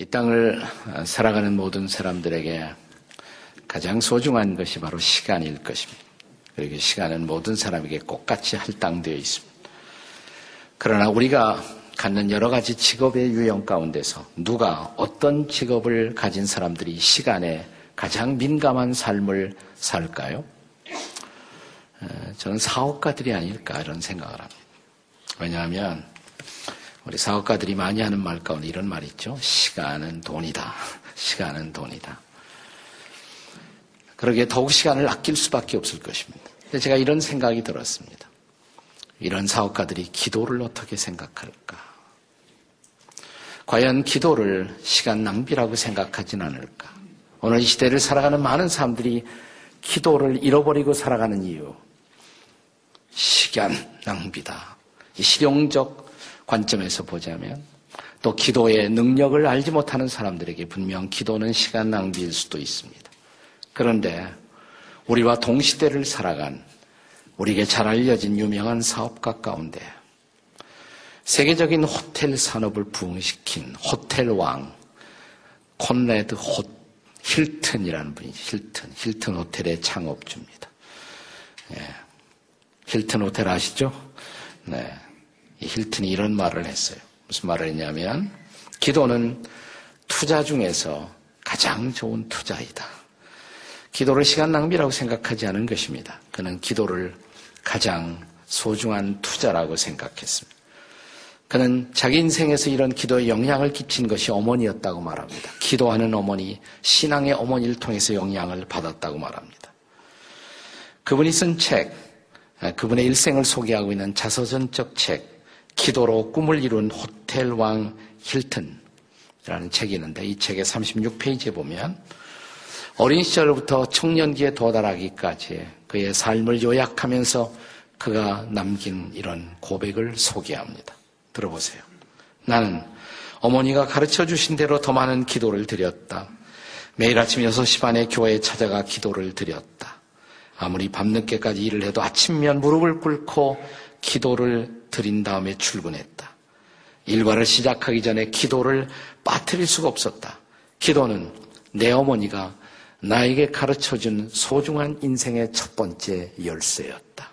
이 땅을 살아가는 모든 사람들에게 가장 소중한 것이 바로 시간일 것입니다. 그리고 시간은 모든 사람에게 똑같이 할당되어 있습니다. 그러나 우리가 갖는 여러 가지 직업의 유형 가운데서 누가 어떤 직업을 가진 사람들이 시간에 가장 민감한 삶을 살까요? 저는 사업가들이 아닐까 이런 생각을 합니다. 왜냐하면 우리 사업가들이 많이 하는 말 가운데 이런 말이 있죠. 시간은 돈이다. 시간은 돈이다. 그러기에 더욱 시간을 아낄 수밖에 없을 것입니다. 제가 이런 생각이 들었습니다. 이런 사업가들이 기도를 어떻게 생각할까? 과연 기도를 시간 낭비라고 생각하진 않을까? 오늘 이 시대를 살아가는 많은 사람들이 기도를 잃어버리고 살아가는 이유. 시간 낭비다. 실용적 관점에서 보자면 또 기도의 능력을 알지 못하는 사람들에게 분명 기도는 시간 낭비일 수도 있습니다. 그런데 우리와 동시대를 살아간 우리에게 잘 알려진 유명한 사업가 가운데 세계적인 호텔 산업을 부흥시킨 호텔 왕 콘레드 호 힐튼이라는 분이 힐튼 힐튼 호텔의 창업주입니다. 예. 힐튼 호텔 아시죠? 네. 힐튼이 이런 말을 했어요. 무슨 말을 했냐면 기도는 투자 중에서 가장 좋은 투자이다. 기도를 시간 낭비라고 생각하지 않은 것입니다. 그는 기도를 가장 소중한 투자라고 생각했습니다. 그는 자기 인생에서 이런 기도에 영향을 끼친 것이 어머니였다고 말합니다. 기도하는 어머니, 신앙의 어머니를 통해서 영향을 받았다고 말합니다. 그분이 쓴 책, 그분의 일생을 소개하고 있는 자서전적 책, 기도로 꿈을 이룬 호텔 왕 힐튼이라는 책이 있는데 이 책의 36페이지에 보면 어린 시절부터 청년기에 도달하기까지 그의 삶을 요약하면서 그가 남긴 이런 고백을 소개합니다. 들어보세요. 나는 어머니가 가르쳐 주신 대로 더 많은 기도를 드렸다. 매일 아침 6시 반에 교회에 찾아가 기도를 드렸다. 아무리 밤늦게까지 일을 해도 아침면 무릎을 꿇고 기도를 드린 다음에 출근했다. 일과를 시작하기 전에 기도를 빠뜨릴 수가 없었다. 기도는 내 어머니가 나에게 가르쳐 준 소중한 인생의 첫 번째 열쇠였다.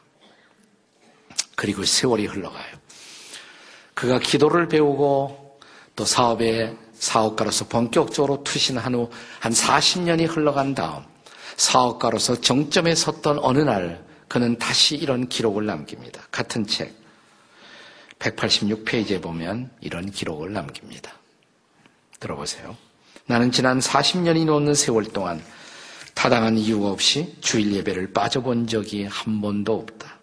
그리고 세월이 흘러가요. 그가 기도를 배우고 또 사업에 사업가로서 본격적으로 투신한 후 한 40년이 흘러간 다음 사업가로서 정점에 섰던 어느 날 그는 다시 이런 기록을 남깁니다. 같은 책 186페이지에 보면 이런 기록을 남깁니다. 들어보세요. 나는 지난 40년이 넘는 세월 동안 타당한 이유 없이 주일 예배를 빠져본 적이 한 번도 없다.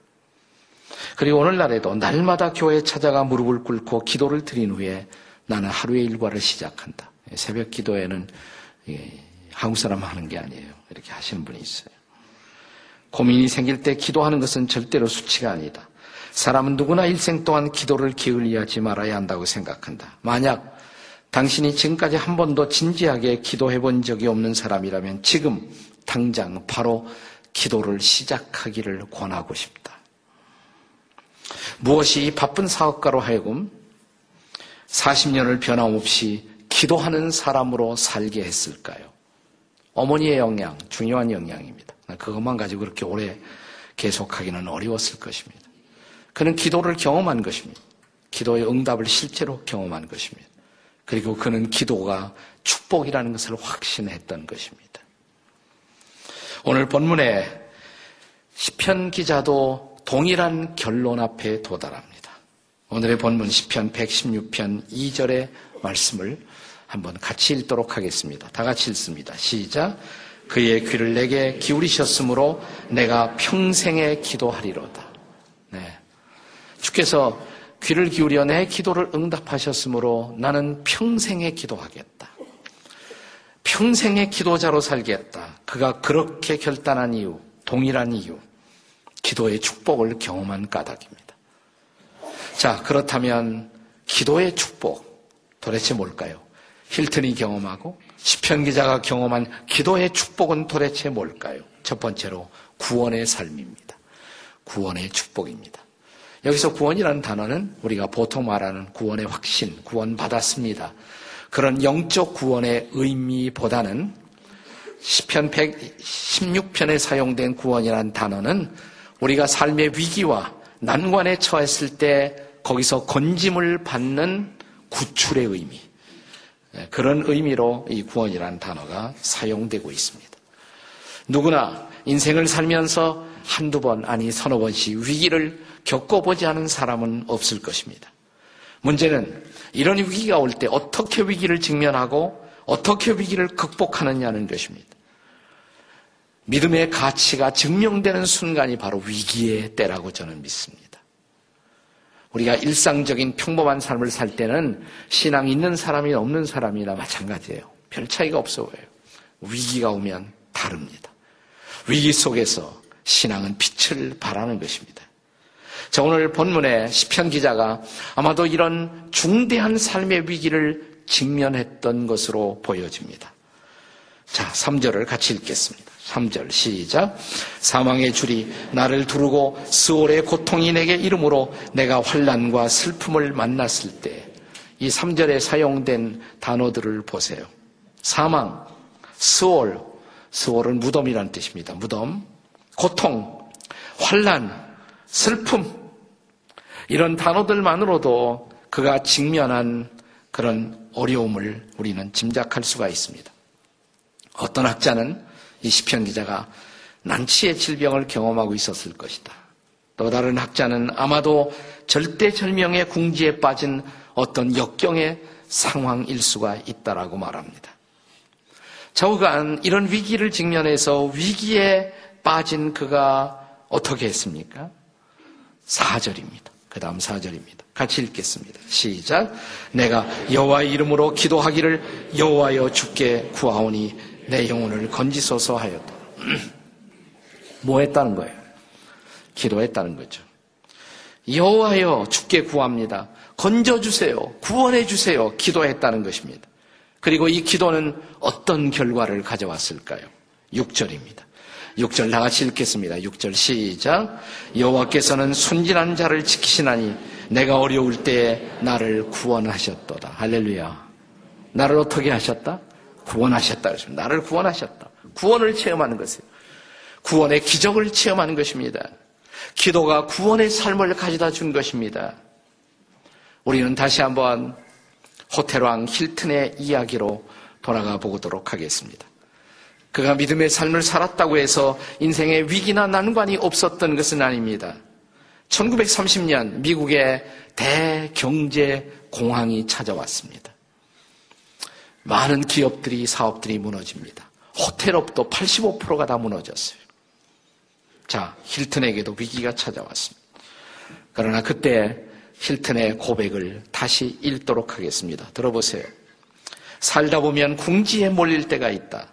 그리고 오늘날에도 날마다 교회에 찾아가 무릎을 꿇고 기도를 드린 후에 나는 하루의 일과를 시작한다. 새벽 기도에는 한국 사람 하는 게 아니에요. 이렇게 하시는 분이 있어요. 고민이 생길 때 기도하는 것은 절대로 수치가 아니다. 사람은 누구나 일생 동안 기도를 게을리하지 말아야 한다고 생각한다. 만약 당신이 지금까지 한 번도 진지하게 기도해 본 적이 없는 사람이라면 지금 당장 바로 기도를 시작하기를 권하고 싶다. 무엇이 바쁜 사업가로 하여금 40년을 변함없이 기도하는 사람으로 살게 했을까요? 어머니의 영향, 중요한 영향입니다. 그것만 가지고 그렇게 오래 계속하기는 어려웠을 것입니다. 그는 기도를 경험한 것입니다. 기도의 응답을 실제로 경험한 것입니다. 그리고 그는 기도가 축복이라는 것을 확신했던 것입니다. 오늘 본문에 시편 기자도 동일한 결론 앞에 도달합니다. 오늘의 본문 시편 116편 2절의 말씀을 한번 같이 읽도록 하겠습니다. 다 같이 읽습니다. 시작. 그의 귀를 내게 기울이셨으므로 내가 평생에 기도하리로다. 네. 주께서 귀를 기울여 내 기도를 응답하셨으므로 나는 평생에 기도하겠다. 평생의 기도자로 살겠다. 그가 그렇게 결단한 이유, 동일한 이유, 기도의 축복을 경험한 까닭입니다. 자, 그렇다면 기도의 축복 도대체 뭘까요? 힐튼이 경험하고 시편 기자가 경험한 기도의 축복은 도대체 뭘까요? 첫 번째로 구원의 삶입니다. 구원의 축복입니다. 여기서 구원이라는 단어는 우리가 보통 말하는 구원의 확신, 구원 받았습니다. 그런 영적 구원의 의미보다는 시편 116편에 사용된 구원이라는 단어는 우리가 삶의 위기와 난관에 처했을 때 거기서 건짐을 받는 구출의 의미. 예, 그런 의미로 이 구원이라는 단어가 사용되고 있습니다. 누구나 인생을 살면서 한두 번, 아니 서너 번씩 위기를 겪어보지 않은 사람은 없을 것입니다. 문제는 이런 위기가 올 때 어떻게 위기를 직면하고 어떻게 위기를 극복하느냐는 것입니다. 믿음의 가치가 증명되는 순간이 바로 위기의 때라고 저는 믿습니다. 우리가 일상적인 평범한 삶을 살 때는 신앙 있는 사람이 없는 사람이나 마찬가지예요. 별 차이가 없어 보여요. 위기가 오면 다릅니다. 위기 속에서 신앙은 빛을 발하는 것입니다. 자, 오늘 본문에 시편 기자가 아마도 이런 중대한 삶의 위기를 직면했던 것으로 보여집니다. 자, 3절을 같이 읽겠습니다. 3절 시작. 사망의 줄이 나를 두르고 스올의 고통이 내게 이름으로 내가 환란과 슬픔을 만났을 때 이 3절에 사용된 단어들을 보세요. 사망, 스올, 스올은 무덤이라는 뜻입니다. 무덤, 고통, 환란, 슬픔 이런 단어들만으로도 그가 직면한 그런 어려움을 우리는 짐작할 수가 있습니다. 어떤 학자는 이 시편 기자가 난치의 질병을 경험하고 있었을 것이다. 또 다른 학자는 아마도 절대절명의 궁지에 빠진 어떤 역경의 상황일 수가 있다라고 말합니다. 저우간 이런 위기를 직면해서 위기에 빠진 그가 어떻게 했습니까? 4절입니다. 그 다음 4절입니다. 같이 읽겠습니다. 시작. 내가 여호와의 이름으로 기도하기를 여호와여 주께 구하오니 내 영혼을 건지소서 하였다. 뭐 했다는 거예요? 기도했다는 거죠. 여호와여 주께 구합니다. 건져 주세요. 구원해 주세요. 기도했다는 것입니다. 그리고 이 기도는 어떤 결과를 가져왔을까요? 6절입니다. 6절 다 같이 읽겠습니다. 6절 시작. 여호와께서는 순진한 자를 지키시나니 내가 어려울 때에 나를 구원하셨도다. 할렐루야. 나를 어떻게 하셨다? 구원하셨다. 나를 구원하셨다. 구원을 체험하는 것이에요. 구원의 기적을 체험하는 것입니다. 기도가 구원의 삶을 가져다 준 것입니다. 우리는 다시 한번 호텔왕 힐튼의 이야기로 돌아가 보도록 하겠습니다. 그가 믿음의 삶을 살았다고 해서 인생의 위기나 난관이 없었던 것은 아닙니다. 1930년 미국의 대경제 공황이 찾아왔습니다. 많은 기업들이 사업들이 무너집니다. 호텔업도 85%가 다 무너졌어요. 자, 힐튼에게도 위기가 찾아왔습니다. 그러나 그때 힐튼의 고백을 다시 읽도록 하겠습니다. 들어보세요. 살다 보면 궁지에 몰릴 때가 있다.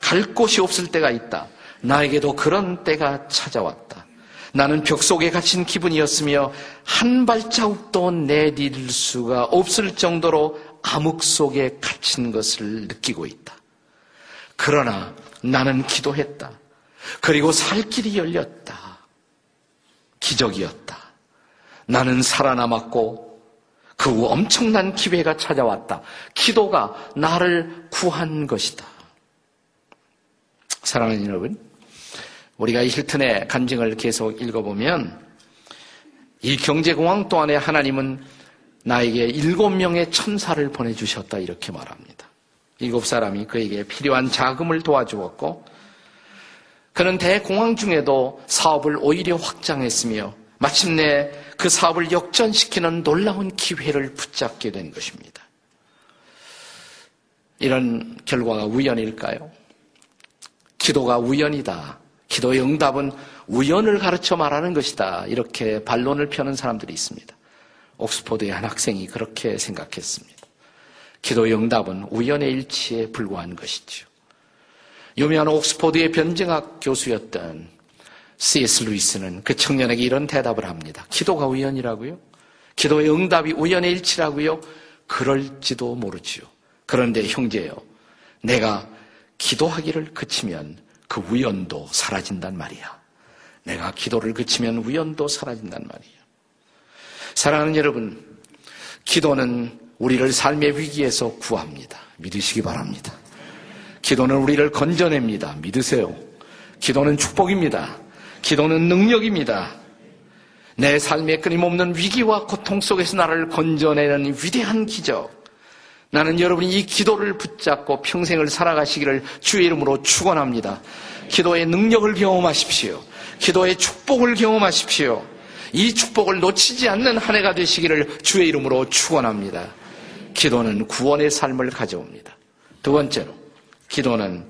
갈 곳이 없을 때가 있다. 나에게도 그런 때가 찾아왔다. 나는 벽 속에 갇힌 기분이었으며 한 발자국도 내딜 수가 없을 정도로 암흑 속에 갇힌 것을 느끼고 있다. 그러나 나는 기도했다. 그리고 살 길이 열렸다. 기적이었다. 나는 살아남았고 그 후 엄청난 기회가 찾아왔다. 기도가 나를 구한 것이다. 사랑하는 여러분, 우리가 이 힐튼의 간증을 계속 읽어보면 이 경제공황 동안에 하나님은 나에게 일곱 명의 천사를 보내주셨다 이렇게 말합니다. 일곱 사람이 그에게 필요한 자금을 도와주었고 그는 대공황 중에도 사업을 오히려 확장했으며 마침내 그 사업을 역전시키는 놀라운 기회를 붙잡게 된 것입니다. 이런 결과가 우연일까요? 기도가 우연이다. 기도의 응답은 우연을 가르쳐 말하는 것이다. 이렇게 반론을 펴는 사람들이 있습니다. 옥스포드의 한 학생이 그렇게 생각했습니다. 기도의 응답은 우연의 일치에 불과한 것이죠. 유명한 옥스포드의 변증학 교수였던 C.S. 루이스는 그 청년에게 이런 대답을 합니다. 기도가 우연이라고요? 기도의 응답이 우연의 일치라고요? 그럴지도 모르지요. 그런데 형제요, 내가 기도하기를 그치면 그 우연도 사라진단 말이야. 내가 기도를 그치면 우연도 사라진단 말이야. 사랑하는 여러분, 기도는 우리를 삶의 위기에서 구합니다. 믿으시기 바랍니다. 기도는 우리를 건져냅니다. 믿으세요. 기도는 축복입니다. 기도는 능력입니다. 내 삶에 끊임없는 위기와 고통 속에서 나를 건져내는 위대한 기적. 나는 여러분이 이 기도를 붙잡고 평생을 살아가시기를 주의 이름으로 축원합니다. 기도의 능력을 경험하십시오. 기도의 축복을 경험하십시오. 이 축복을 놓치지 않는 한 해가 되시기를 주의 이름으로 축원합니다. 기도는 구원의 삶을 가져옵니다. 두 번째로 기도는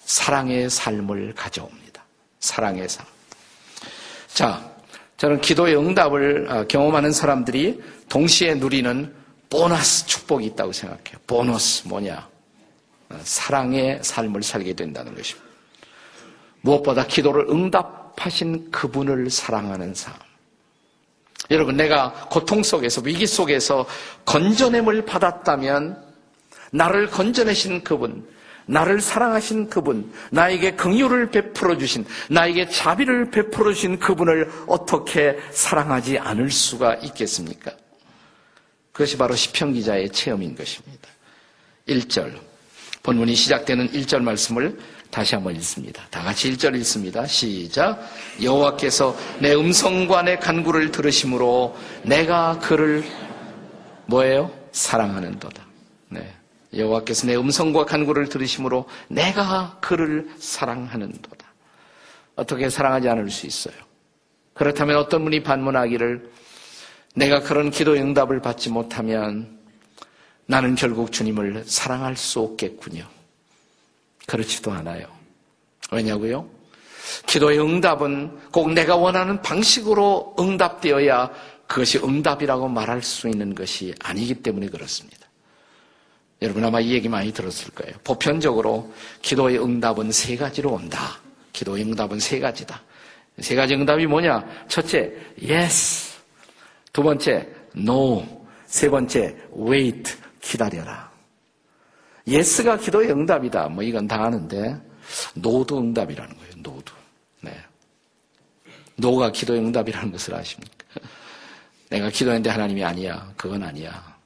사랑의 삶을 가져옵니다. 사랑의 삶. 자, 저는 기도의 응답을 아, 경험하는 사람들이 동시에 누리는 보너스 축복이 있다고 생각해요. 보너스 뭐냐? 아, 사랑의 삶을 살게 된다는 것입니다. 무엇보다 기도를 응답하신 그분을 사랑하는 삶. 여러분, 내가 고통 속에서, 위기 속에서 건져냄을 받았다면, 나를 건져내신 그분, 나를 사랑하신 그분, 나에게 긍휼을 베풀어 주신, 나에게 자비를 베풀어 주신 그분을 어떻게 사랑하지 않을 수가 있겠습니까? 그것이 바로 시편 기자의 체험인 것입니다. 1절. 본문이 시작되는 1절 말씀을 다시 한번 읽습니다. 다 같이 1절 읽습니다. 시작. 여호와께서 내 음성과 내 간구를 들으심으로 내가 그를 뭐예요? 사랑하는도다. 네. 여호와께서 내 음성과 간구를 들으심으로 내가 그를 사랑하는도다. 어떻게 사랑하지 않을 수 있어요? 그렇다면 어떤 분이 반문하기를 내가 그런 기도 응답을 받지 못하면 나는 결국 주님을 사랑할 수 없겠군요. 그렇지도 않아요. 왜냐고요? 기도의 응답은 꼭 내가 원하는 방식으로 응답되어야 그것이 응답이라고 말할 수 있는 것이 아니기 때문에 그렇습니다. 여러분 아마 이 얘기 많이 들었을 거예요. 보편적으로 기도의 응답은 세 가지로 온다. 기도의 응답은 세 가지다. 세 가지 응답이 뭐냐? 첫째, yes. 두 번째, no. 세 번째, wait. 기다려라. yes가 기도의 응답이다. 뭐 이건 다 아는데 no도 응답이라는 거예요. no도. 네. no가 기도의 응답이라는 것을 아십니까? 내가 기도했는데 하나님이 아니야. 그건 아니야.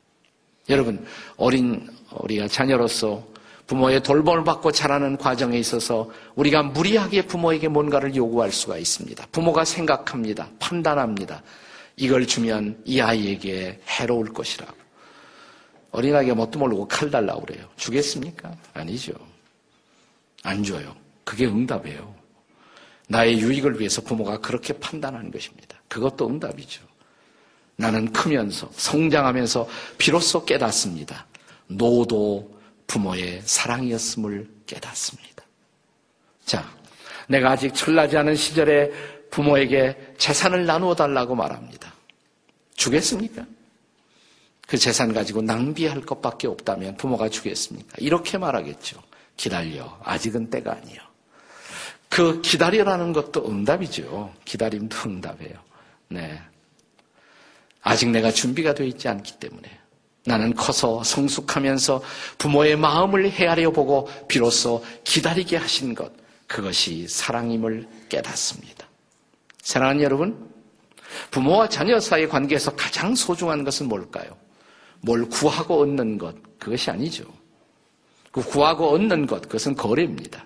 여러분 어린 우리가 자녀로서 부모의 돌봄을 받고 자라는 과정에 있어서 우리가 무리하게 부모에게 뭔가를 요구할 수가 있습니다. 부모가 생각합니다. 판단합니다. 이걸 주면 이 아이에게 해로울 것이라고. 어린아이가 뭣도 모르고 칼 달라고 그래요. 주겠습니까? 아니죠. 안 줘요. 그게 응답이에요. 나의 유익을 위해서 부모가 그렇게 판단하는 것입니다. 그것도 응답이죠. 나는 크면서 성장하면서 비로소 깨닫습니다. 노도 부모의 사랑이었음을 깨닫습니다. 자, 내가 아직 철나지 않은 시절에 부모에게 재산을 나누어 달라고 말합니다. 주겠습니까? 그 재산 가지고 낭비할 것밖에 없다면 부모가 주겠습니까? 이렇게 말하겠죠. 기다려. 아직은 때가 아니요. 그 기다려라는 것도 응답이죠. 기다림도 응답이에요. 네. 아직 내가 준비가 되어 있지 않기 때문에 나는 커서 성숙하면서 부모의 마음을 헤아려 보고 비로소 기다리게 하신 것, 그것이 사랑임을 깨닫습니다. 사랑하는 여러분, 부모와 자녀 사이의 관계에서 가장 소중한 것은 뭘까요? 뭘 구하고 얻는 것, 그것이 아니죠. 그 구하고 얻는 것, 그것은 거래입니다.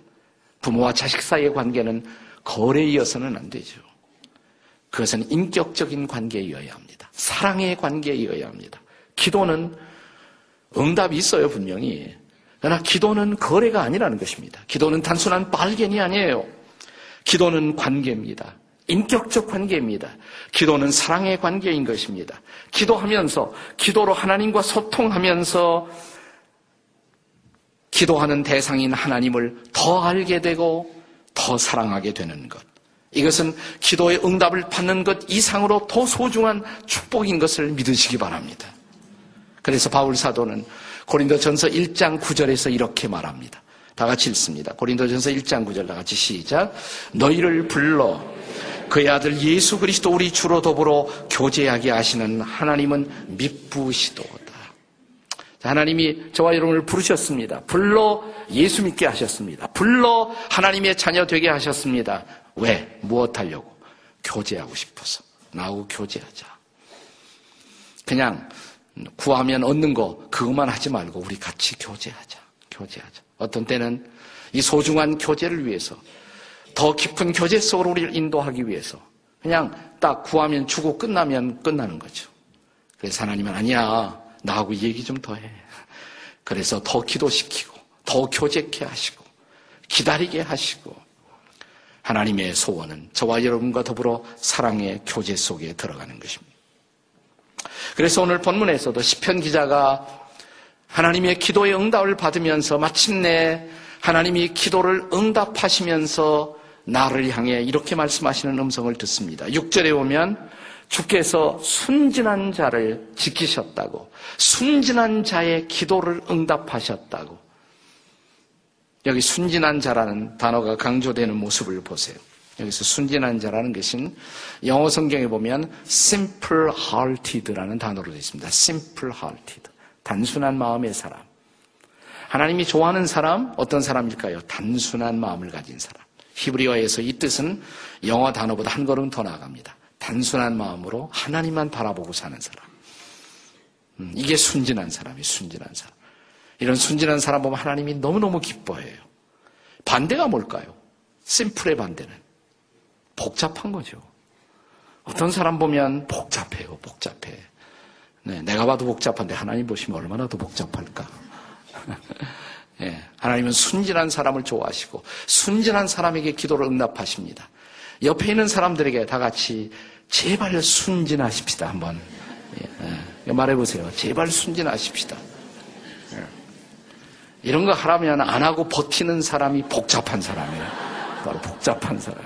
부모와 자식 사이의 관계는 거래이어서는 안 되죠. 그것은 인격적인 관계이어야 합니다. 사랑의 관계이어야 합니다. 기도는 응답이 있어요, 분명히. 그러나 기도는 거래가 아니라는 것입니다. 기도는 단순한 발견이 아니에요. 기도는 관계입니다. 인격적 관계입니다. 기도는 사랑의 관계인 것입니다. 기도하면서, 기도로 하나님과 소통하면서 기도하는 대상인 하나님을 더 알게 되고 더 사랑하게 되는 것. 이것은 기도의 응답을 받는 것 이상으로 더 소중한 축복인 것을 믿으시기 바랍니다. 그래서 바울 사도는 고린도 전서 1장 9절에서 이렇게 말합니다. 다 같이 읽습니다. 고린도 전서 1장 9절 다 같이 시작. 너희를 불러 그의 아들 예수 그리스도 우리 주로 더불어 교제하게 하시는 하나님은 미쁘시도다. 하나님이 저와 여러분을 부르셨습니다. 불러 예수 믿게 하셨습니다. 불러 하나님의 자녀 되게 하셨습니다. 왜? 무엇 하려고? 교제하고 싶어서. 나하고 교제하자. 그냥 구하면 얻는 거 그것만 하지 말고 우리 같이 교제하자. 교제하자. 어떤 때는 이 소중한 교제를 위해서 더 깊은 교제 속으로 우리를 인도하기 위해서 그냥 딱 구하면 주고 끝나면 끝나는 거죠. 그래서 하나님은 아니야. 나하고 얘기 좀 더 해. 그래서 더 기도시키고 더 교제케 하시고 기다리게 하시고 하나님의 소원은 저와 여러분과 더불어 사랑의 교제 속에 들어가는 것입니다. 그래서 오늘 본문에서도 시편 기자가 하나님의 기도의 응답을 받으면서 마침내 하나님이 기도를 응답하시면서 나를 향해 이렇게 말씀하시는 음성을 듣습니다. 6절에 보면 주께서 순진한 자를 지키셨다고 순진한 자의 기도를 응답하셨다고 여기 순진한 자라는 단어가 강조되는 모습을 보세요. 여기서 순진한 자라는 것은 영어 성경에 보면 simple hearted라는 단어로 되어 있습니다. simple hearted. 단순한 마음의 사람. 하나님이 좋아하는 사람, 어떤 사람일까요? 단순한 마음을 가진 사람. 히브리어에서 이 뜻은 영어 단어보다 한 걸음 더 나아갑니다. 단순한 마음으로 하나님만 바라보고 사는 사람. 음, 이게 순진한 사람이 순진한 사람. 이런 순진한 사람 보면 하나님이 너무너무 기뻐해요. 반대가 뭘까요? 심플의 반대는 복잡한 거죠. 어떤 사람 보면 복잡해요, 복잡해. 네, 내가 봐도 복잡한데 하나님 보시면 얼마나 더 복잡할까? 네, 하나님은 순진한 사람을 좋아하시고 순진한 사람에게 기도를 응답하십니다. 옆에 있는 사람들에게 다 같이 제발 순진하십시다 한번 예, 예, 말해보세요. 제발 순진하십시다. 예. 이런 거 하라면 안 하고 버티는 사람이 복잡한 사람이에요. 바로 복잡한 사람.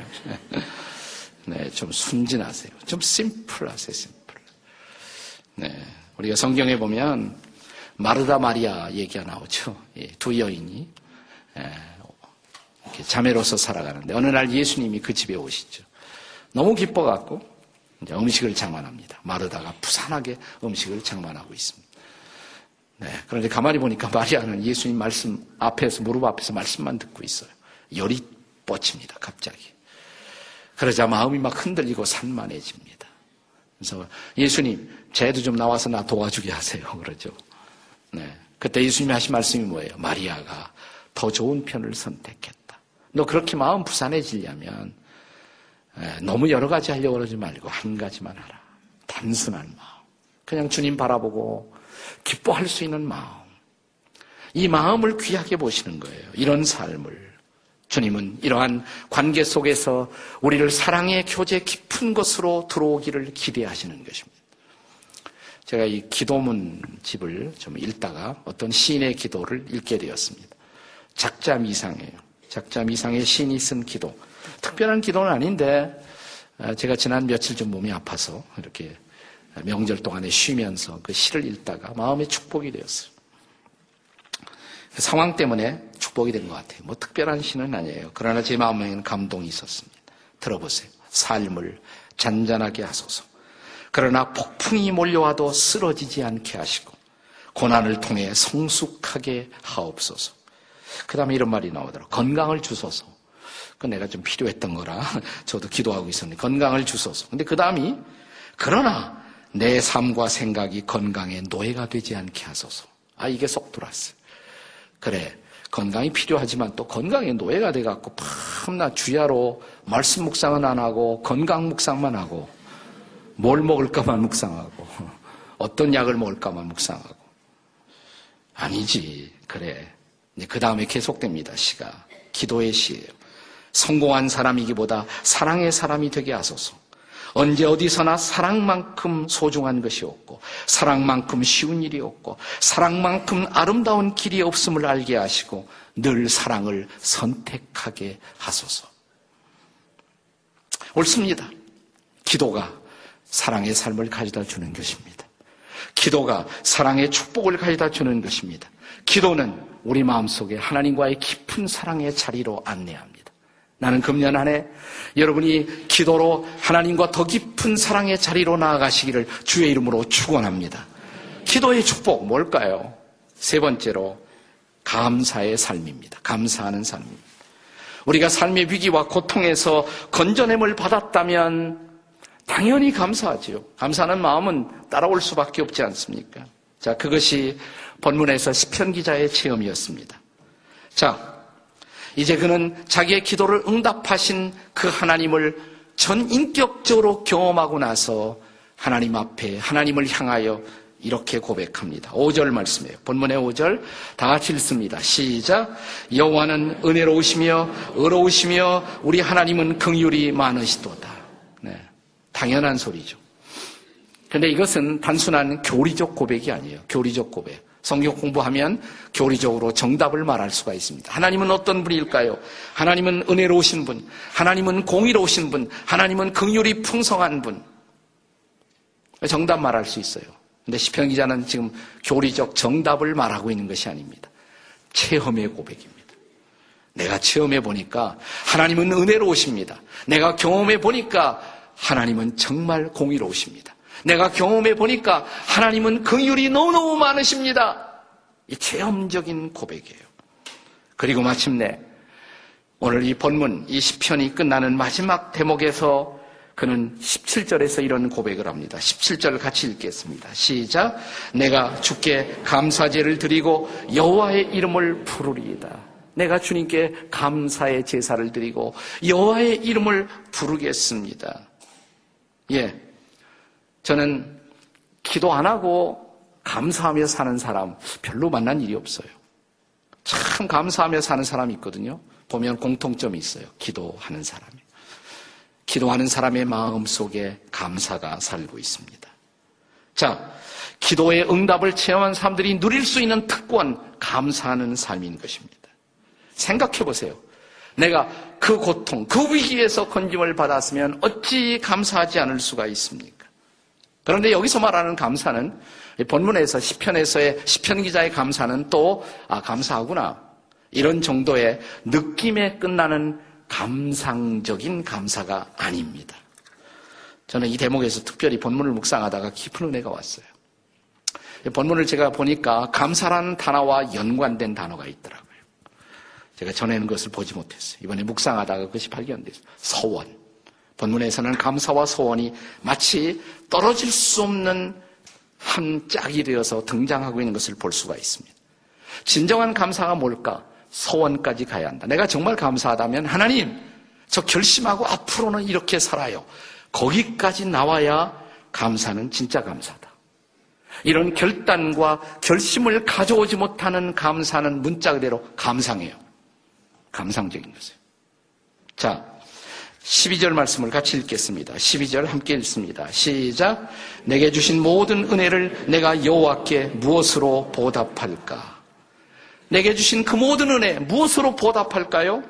네, 좀 순진하세요. 좀 심플하세요, 심플. 네, 우리가 성경에 보면 마르다 마리아 얘기가 나오죠. 두 여인이 자매로서 살아가는데 어느 날 예수님이 그 집에 오시죠. 너무 기뻐갖고 음식을 장만합니다. 마르다가 부산하게 음식을 장만하고 있습니다. 네, 그런데 가만히 보니까 마리아는 예수님 말씀 앞에서 무릎 앞에서 말씀만 듣고 있어요. 열이 뻗칩니다. 갑자기. 그러자 마음이 막 흔들리고 산만해집니다. 그래서 예수님, 쟤도 좀 나와서 나 도와주게 하세요. 그러죠. 네. 그때 예수님이 하신 말씀이 뭐예요? 마리아가 더 좋은 편을 선택했다. 너 그렇게 마음 부산해지려면 너무 여러 가지 하려고 그러지 말고 한 가지만 하라. 단순한 마음. 그냥 주님 바라보고 기뻐할 수 있는 마음. 이 마음을 귀하게 보시는 거예요. 이런 삶을. 주님은 이러한 관계 속에서 우리를 사랑의 교제 깊은 것으로 들어오기를 기대하시는 것입니다. 제가 이 기도문 집을 좀 읽다가 어떤 시인의 기도를 읽게 되었습니다. 작자 미상이에요. 작자 미상의 시인이 쓴 기도. 특별한 기도는 아닌데 아, 제가 지난 며칠 좀 몸이 아파서 이렇게 명절 동안에 쉬면서 그 시를 읽다가 마음의 축복이 되었어요. 그 상황 때문에 축복이 된 것 같아요. 뭐 특별한 시는 아니에요. 그러나 제 마음에는 감동이 있었습니다. 들어보세요. 삶을 잔잔하게 하소서. 그러나 폭풍이 몰려와도 쓰러지지 않게 하시고 고난을 통해 성숙하게 하옵소서. 그 다음에 이런 말이 나오더라고요. 건강을 주소서. 그 내가 좀 필요했던 거라 저도 기도하고 있었는데 건강을 주소서. 근데 그 다음이 그러나 내 삶과 생각이 건강에 노예가 되지 않게 하소서. 아 이게 쏙 들어왔어요. 그래 건강이 필요하지만 또 건강에 노예가 돼갖고 밤낮 주야로 말씀 묵상은 안 하고 건강 묵상만 하고 뭘 먹을까만 묵상하고 어떤 약을 먹을까만 묵상하고 아니지 그래 그 다음에 계속됩니다 시가 기도의 시예요. 성공한 사람이기보다 사랑의 사람이 되게 하소서. 언제 어디서나 사랑만큼 소중한 것이 없고, 사랑만큼 쉬운 일이 없고, 사랑만큼 아름다운 길이 없음을 알게 하시고, 늘 사랑을 선택하게 하소서. 옳습니다. 기도가 사랑의 삶을 가져다 주는 것입니다. 기도가 사랑의 축복을 가져다 주는 것입니다. 기도는 우리 마음속에 하나님과의 깊은 사랑의 자리로 안내합니다. 나는 금년 안에 여러분이 기도로 하나님과 더 깊은 사랑의 자리로 나아가시기를 주의 이름으로 축원합니다. 기도의 축복 뭘까요? 세 번째로 감사의 삶입니다. 감사하는 삶입니다. 우리가 삶의 위기와 고통에서 건전함을 받았다면 당연히 감사하지요. 감사하는 마음은 따라올 수밖에 없지 않습니까? 자, 그것이 본문에서 시편 기자의 체험이었습니다. 자, 이제 그는 자기의 기도를 응답하신 그 하나님을 전 인격적으로 경험하고 나서 하나님 앞에 하나님을 향하여 이렇게 고백합니다. 5절 말씀이에요. 본문의 5절 다 같이 읽습니다. 시작. 여호와는 은혜로우시며 의로우시며 우리 하나님은 긍휼이 많으시도다. 네. 당연한 소리죠. 근데 이것은 단순한 교리적 고백이 아니에요. 교리적 고백. 성경 공부하면 교리적으로 정답을 말할 수가 있습니다. 하나님은 어떤 분일까요? 하나님은 은혜로우신 분, 하나님은 공의로우신 분, 하나님은 긍휼이 풍성한 분. 정답 말할 수 있어요. 근데 시편 기자는 지금 교리적 정답을 말하고 있는 것이 아닙니다. 체험의 고백입니다. 내가 체험해 보니까 하나님은 은혜로우십니다. 내가 경험해 보니까 하나님은 정말 공의로우십니다. 내가 경험해 보니까 하나님은 긍휼이 너무너무 많으십니다. 이 체험적인 고백이에요. 그리고 마침내 오늘 이 본문, 이 시편이 끝나는 마지막 대목에서 그는 17절에서 이런 고백을 합니다. 17절 같이 읽겠습니다. 시작. 내가 주께 감사제를 드리고 여호와의 이름을 부르리이다. 내가 주님께 감사의 제사를 드리고 여호와의 이름을 부르겠습니다. 예. 저는 기도 안 하고 감사하며 사는 사람 별로 만난 일이 없어요. 참 감사하며 사는 사람이 있거든요. 보면 공통점이 있어요. 기도하는 사람이. 기도하는 사람의 마음 속에 감사가 살고 있습니다. 자, 기도의 응답을 체험한 사람들이 누릴 수 있는 특권, 감사하는 삶인 것입니다. 생각해 보세요. 내가 그 고통, 그 위기에서 건짐을 받았으면 어찌 감사하지 않을 수가 있습니까? 그런데 여기서 말하는 감사는 본문에서 시편에서의 시편 기자의 감사는 또 아, 감사하구나 이런 정도의 느낌에 끝나는 감상적인 감사가 아닙니다. 저는 이 대목에서 특별히 본문을 묵상하다가 깊은 은혜가 왔어요. 본문을 제가 보니까 감사라는 단어와 연관된 단어가 있더라고요. 제가 전에는 그것을 보지 못했어요. 이번에 묵상하다가 그것이 발견됐어요. 서원. 본문에서는 감사와 소원이 마치 떨어질 수 없는 한 짝이 되어서 등장하고 있는 것을 볼 수가 있습니다. 진정한 감사가 뭘까? 소원까지 가야 한다. 내가 정말 감사하다면 하나님, 저 결심하고 앞으로는 이렇게 살아요. 거기까지 나와야 감사는 진짜 감사다. 이런 결단과 결심을 가져오지 못하는 감사는 문자 그대로 감상해요. 감상적인 것이에요. 자, 12절 말씀을 같이 읽겠습니다. 12절 함께 읽습니다. 시작. 내게 주신 모든 은혜를 내가 여호와께 무엇으로 보답할까? 내게 주신 그 모든 은혜 무엇으로 보답할까요?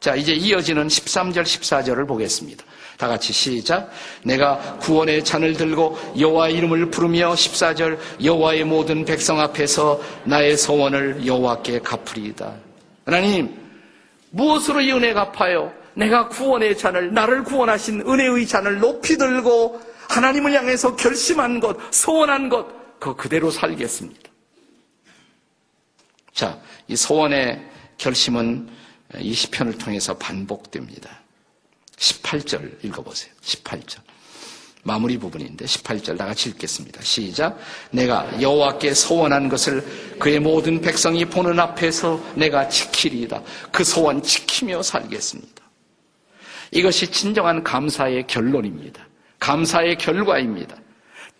자, 이제 이어지는 13절, 14절을 보겠습니다. 다 같이 시작. 내가 구원의 잔을 들고 여호와의 이름을 부르며 14절 여호와의 모든 백성 앞에서 나의 소원을 여호와께 갚으리이다. 하나님, 무엇으로 이 은혜 갚아요? 내가 구원의 잔을 나를 구원하신 은혜의 잔을 높이 들고 하나님을 향해서 결심한 것, 소원한 것, 그 그대로 살겠습니다. 자, 이 소원의 결심은 이 시편을 통해서 반복됩니다. 18절 읽어보세요. 18절. 마무리 부분인데 18절 다 같이 읽겠습니다. 시작. 내가 여호와께 소원한 것을 그의 모든 백성이 보는 앞에서 내가 지키리이다. 그 소원 지키며 살겠습니다. 이것이 진정한 감사의 결론입니다. 감사의 결과입니다.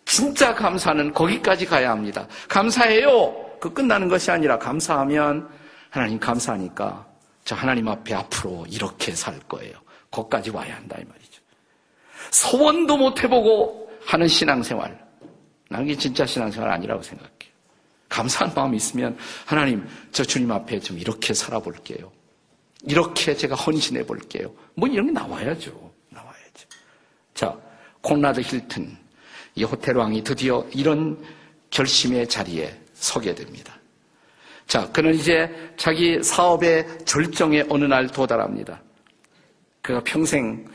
진짜 감사는 거기까지 가야 합니다. 감사해요. 그 끝나는 것이 아니라 감사하면 하나님 감사하니까 저 하나님 앞에 앞으로 이렇게 살 거예요. 거기까지 와야 한다 이 말이죠. 소원도 못 해보고 하는 신앙생활. 나는 게 진짜 신앙생활 아니라고 생각해요. 감사한 마음이 있으면 하나님 저 주님 앞에 좀 이렇게 살아볼게요. 이렇게 제가 헌신해 볼게요. 뭐 이런 게 나와야죠. 나와야죠. 자, 콘라드 힐튼, 이 호텔 왕이 드디어 이런 결심의 자리에 서게 됩니다. 자, 그는 이제 자기 사업의 절정에 어느 날 도달합니다. 그가 평생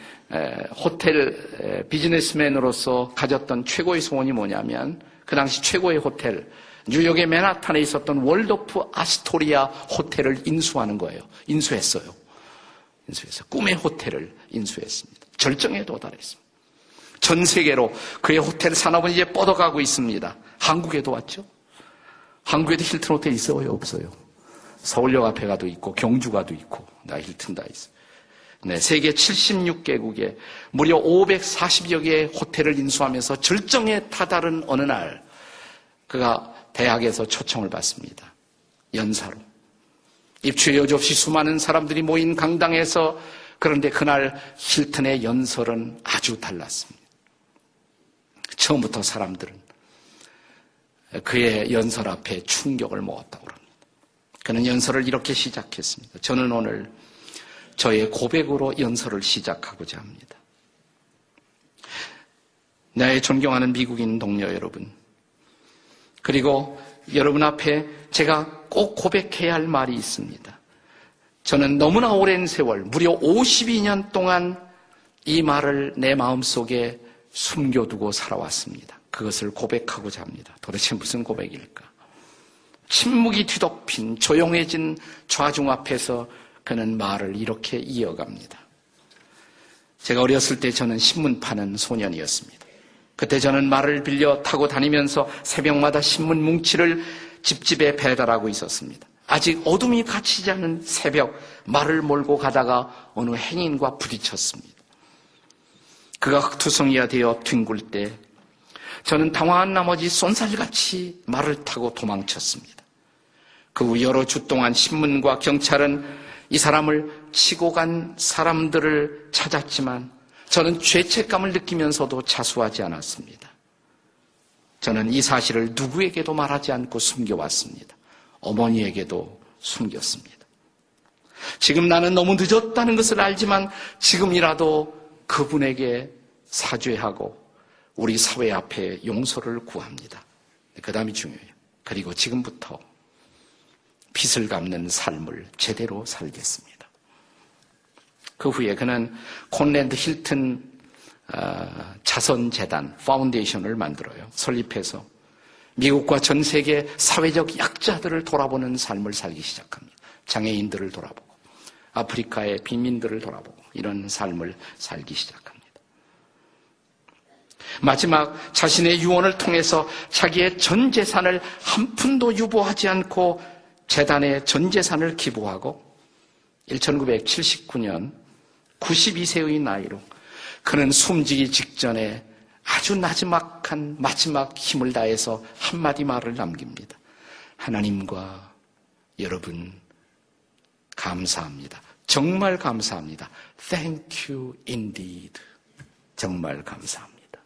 호텔 비즈니스맨으로서 가졌던 최고의 소원이 뭐냐면 그 당시 최고의 호텔 뉴욕의 맨하탄에 있었던 월드오프 아스토리아 호텔을 인수하는 거예요. 인수했어요. 인수해서 꿈의 호텔을 인수했습니다. 절정에 도달했습니다. 전 세계로 그의 호텔 산업은 이제 뻗어가고 있습니다. 한국에도 왔죠. 한국에도 힐튼 호텔 있어요? 없어요? 서울역 앞에 가도 있고, 경주가도 있고, 나 힐튼 다 있어. 네, 세계 76개국에 무려 540여 개의 호텔을 인수하면서 절정에 다다른 어느 날, 그가 대학에서 초청을 받습니다. 연사로. 입추에 여지없이 수많은 사람들이 모인 강당에서 그런데 그날 힐튼의 연설은 아주 달랐습니다. 처음부터 사람들은 그의 연설 앞에 충격을 먹었다고 합니다. 그는 연설을 이렇게 시작했습니다. 저는 오늘 저의 고백으로 연설을 시작하고자 합니다. 나의 존경하는 미국인 동료 여러분, 그리고 여러분 앞에 제가 꼭 고백해야 할 말이 있습니다. 저는 너무나 오랜 세월, 무려 52년 동안 이 말을 내 마음속에 숨겨두고 살아왔습니다. 그것을 고백하고자 합니다. 도대체 무슨 고백일까? 침묵이 뒤덮인 조용해진 좌중 앞에서 그는 말을 이렇게 이어갑니다. 제가 어렸을 때 저는 신문 파는 소년이었습니다. 그때 저는 말을 빌려 타고 다니면서 새벽마다 신문 뭉치를 집집에 배달하고 있었습니다. 아직 어둠이 갇히지 않은 새벽 말을 몰고 가다가 어느 행인과 부딪혔습니다. 그가 흑투성이가 되어 뒹굴 때 저는 당황한 나머지 쏜살같이 말을 타고 도망쳤습니다. 그 후 여러 주 동안 신문과 경찰은 이 사람을 치고 간 사람들을 찾았지만 저는 죄책감을 느끼면서도 자수하지 않았습니다. 저는 이 사실을 누구에게도 말하지 않고 숨겨왔습니다. 어머니에게도 숨겼습니다. 지금 나는 너무 늦었다는 것을 알지만 지금이라도 그분에게 사죄하고 우리 사회 앞에 용서를 구합니다. 그 다음이 중요해요. 그리고 지금부터 빚을 갚는 삶을 제대로 살겠습니다. 그 후에 그는 콘래드 힐튼 어, 자선재단 foundation을 만들어요. 설립해서 미국과 전 세계 사회적 약자들을 돌아보는 삶을 살기 시작합니다. 장애인들을 돌아보고 아프리카의 빈민들을 돌아보고 이런 삶을 살기 시작합니다. 마지막 자신의 유언을 통해서 자기의 전 재산을 한 푼도 유보하지 않고 재단에 전 재산을 기부하고 1979년 92세의 나이로 그는 숨지기 직전에 아주 나지막한 마지막 힘을 다해서 한마디 말을 남깁니다. 하나님과 여러분, 감사합니다. 정말 감사합니다. Thank you indeed. 정말 감사합니다.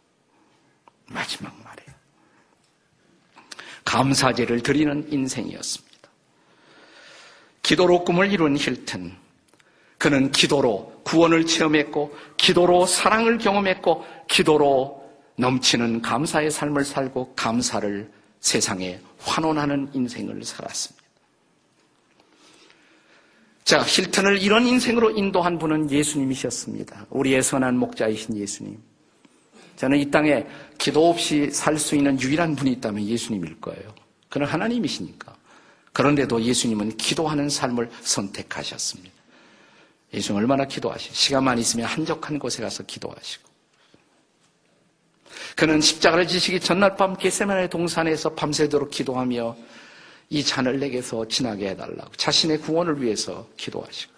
마지막 말이에요. 감사제를 드리는 인생이었습니다. 기도로 꿈을 이룬 힐튼. 그는 기도로 구원을 체험했고, 기도로 사랑을 경험했고, 기도로 넘치는 감사의 삶을 살고 감사를 세상에 환원하는 인생을 살았습니다. 자, 힐튼을 이런 인생으로 인도한 분은 예수님이셨습니다. 우리의 선한 목자이신 예수님. 저는 이 땅에 기도 없이 살 수 있는 유일한 분이 있다면 예수님일 거예요. 그는 하나님이시니까. 그런데도 예수님은 기도하는 삶을 선택하셨습니다. 예수님 얼마나 기도하시 시간만 있으면 한적한 곳에 가서 기도하시고 그는 십자가를 지시기 전날 밤 게세만의 동산에서 밤새도록 기도하며 이 잔을 내게서 지나게 해달라고 자신의 구원을 위해서 기도하시고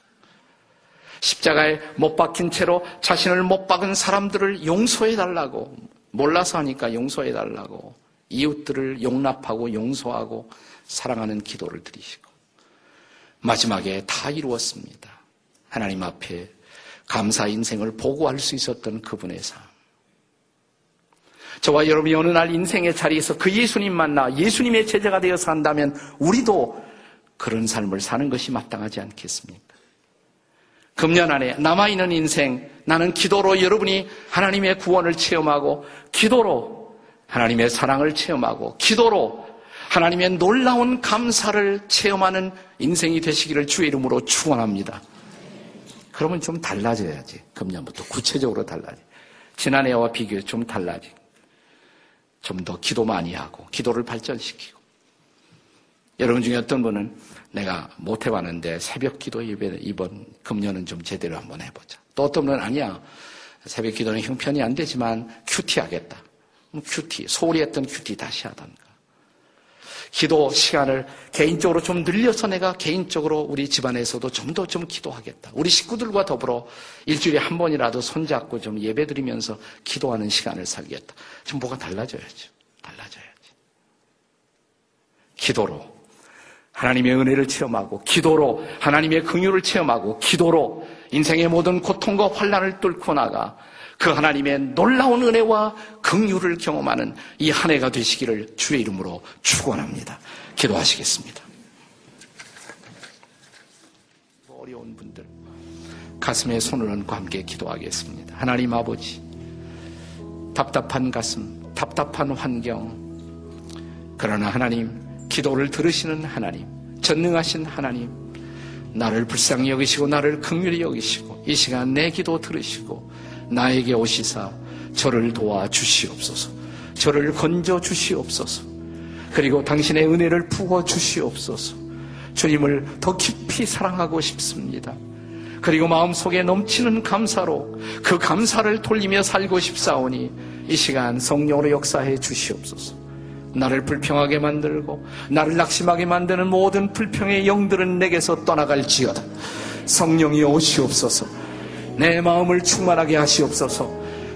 십자가에 못 박힌 채로 자신을 못 박은 사람들을 용서해달라고 몰라서 하니까 용서해달라고 이웃들을 용납하고 용서하고 사랑하는 기도를 드리시고 마지막에 다 이루었습니다. 하나님 앞에 감사 인생을 보고할 수 있었던 그분의 삶. 저와 여러분이 어느 날 인생의 자리에서 그 예수님 만나 예수님의 제자가 되어서 한다면 우리도 그런 삶을 사는 것이 마땅하지 않겠습니까? 금년 안에 남아있는 인생, 나는 기도로 여러분이 하나님의 구원을 체험하고, 기도로 하나님의 사랑을 체험하고, 기도로 하나님의 놀라운 감사를 체험하는 인생이 되시기를 주의 이름으로 축원합니다. 그러면 좀 달라져야지. 금년부터 구체적으로 달라지. 지난해와 비교해 좀 달라지. 좀 더 기도 많이 하고, 기도를 발전시키고. 여러분 중에 어떤 분은 내가 못 해봤는데 새벽 기도 예배 이번 금년은 좀 제대로 한번 해보자. 또 어떤 분은 아니야. 새벽 기도는 형편이 안 되지만 QT 하겠다. QT, 소홀히 했던 QT 다시 하던가. 기도 시간을 개인적으로 좀 늘려서 내가 개인적으로 우리 집안에서도 좀더좀 기도하겠다. 우리 식구들과 더불어 일주일에 한 번이라도 손잡고 좀 예배 드리면서 기도하는 시간을 살겠다. 좀 뭐가 달라져야죠. 달라져야지. 기도로 하나님의 은혜를 체험하고 기도로 하나님의 긍휼을 체험하고 기도로 인생의 모든 고통과 환란을 뚫고 나가 그 하나님의 놀라운 은혜와 긍휼을 경험하는 이 한 해가 되시기를 주의 이름으로 축원합니다. 기도하시겠습니다. 어려운 분들 가슴에 손을 얹고 함께 기도하겠습니다. 하나님 아버지 답답한 가슴, 답답한 환경 그러나 하나님 기도를 들으시는 하나님, 전능하신 하나님 나를 불쌍히 여기시고 나를 극률히 여기시고 이 시간 내 기도 들으시고 나에게 오시사 저를 도와 주시옵소서. 저를 건져 주시옵소서. 그리고 당신의 은혜를 부어 주시옵소서. 주님을 더 깊이 사랑하고 싶습니다. 그리고 마음속에 넘치는 감사로 그 감사를 돌리며 살고 싶사오니 이 시간 성령으로 역사해 주시옵소서. 나를 불평하게 만들고 나를 낙심하게 만드는 모든 불평의 영들은 내게서 떠나갈지어다. 성령이 오시옵소서. 내 마음을 충만하게 하시옵소서.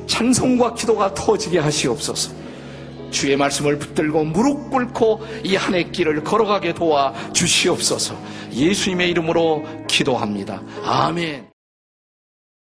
찬송과 기도가 터지게 하시옵소서. 주의 말씀을 붙들고 무릎 꿇고 이 한 해 길을 걸어가게 도와 주시옵소서. 예수님의 이름으로 기도합니다. 아멘.